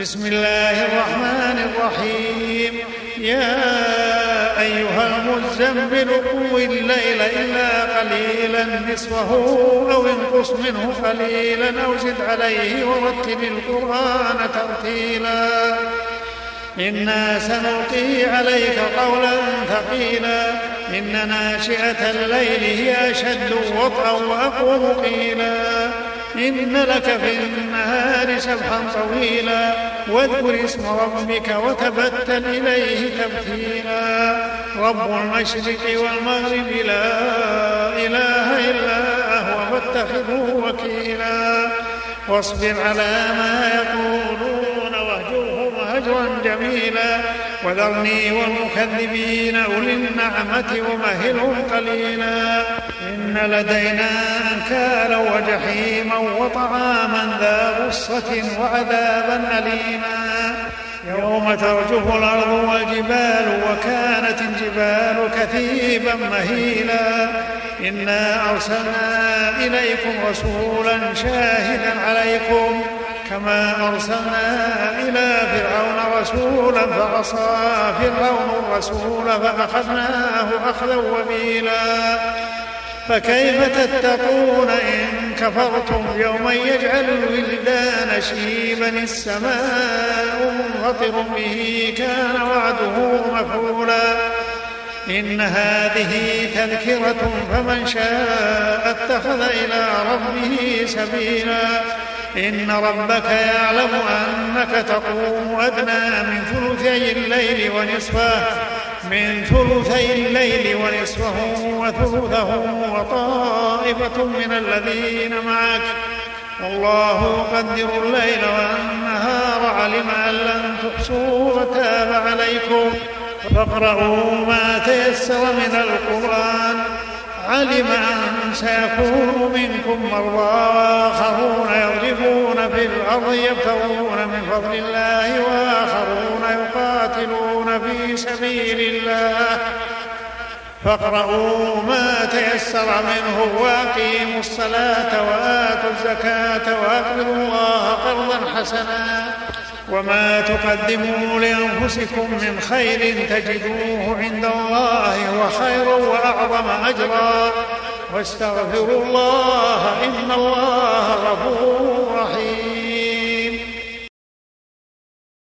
بسم الله الرحمن الرحيم. يا أيها المزمل قم الليل إلا قليلا نصفه أو انقص منه قليلا أو زد عليه ورتل القرآن ترتيلا. إنا سنلقي عليك قولا ثقيلا. إن ناشئة الليل هي أشد وطئا وأقوم قيلا. إن لك في النهار سبحا طويلا واذكر اسم ربك وتبتل إليه تبتيلا. رب المشرق والمغرب لا إله إلا هو فاتخذه وكيلا. واصبر على ما يقولون واهجرهم هجرا جميلا. وذرني والمكذبين أولي النعمة ومهلهم قليلا. إن لدينا أنكالا وجحيما وطعاما ذا غصة وعذابا أليما. يوم ترجف الأرض والجبال وكانت الجبال كثيبا مهيلا. إنا أرسلنا إليكم رسولا شاهدا عليكم. كما أرسلنا إلى فرعون رسولا فعصى فرعون الرسول فأخذناه أخذا وبيلا فكيف تتقون إن كفرتم يوما يجعل الولدان شيبا السماء منفطر به كان وعده مفعولا. إن هذه تذكرة فمن شاء اتخذ إلى ربه سبيلا. إن ربك يعلم أنك تقوم أدنى من ثلثي الليل ونصفه من ثلثي الليل ونصفه وثلثه وطائفة من الذين معك. والله يقدر الليل والنهار علم أن لن تحصوا فتاب عليكم. فاقرؤوا ما تيسر من القرآن علم أن سيكون منكم مرضى وآخرون الأرض يبتغون من فضل الله وآخرون يقاتلون في سبيل الله. فاقرؤوا ما تيسر منه وأقيموا الصلاة وآتوا الزكاة وأقرضوا الله قرضا حسنا. وما تقدموا لأنفسكم من خير تجدوه عند الله هو وأعظم أجرا. واستغفروا الله إن الله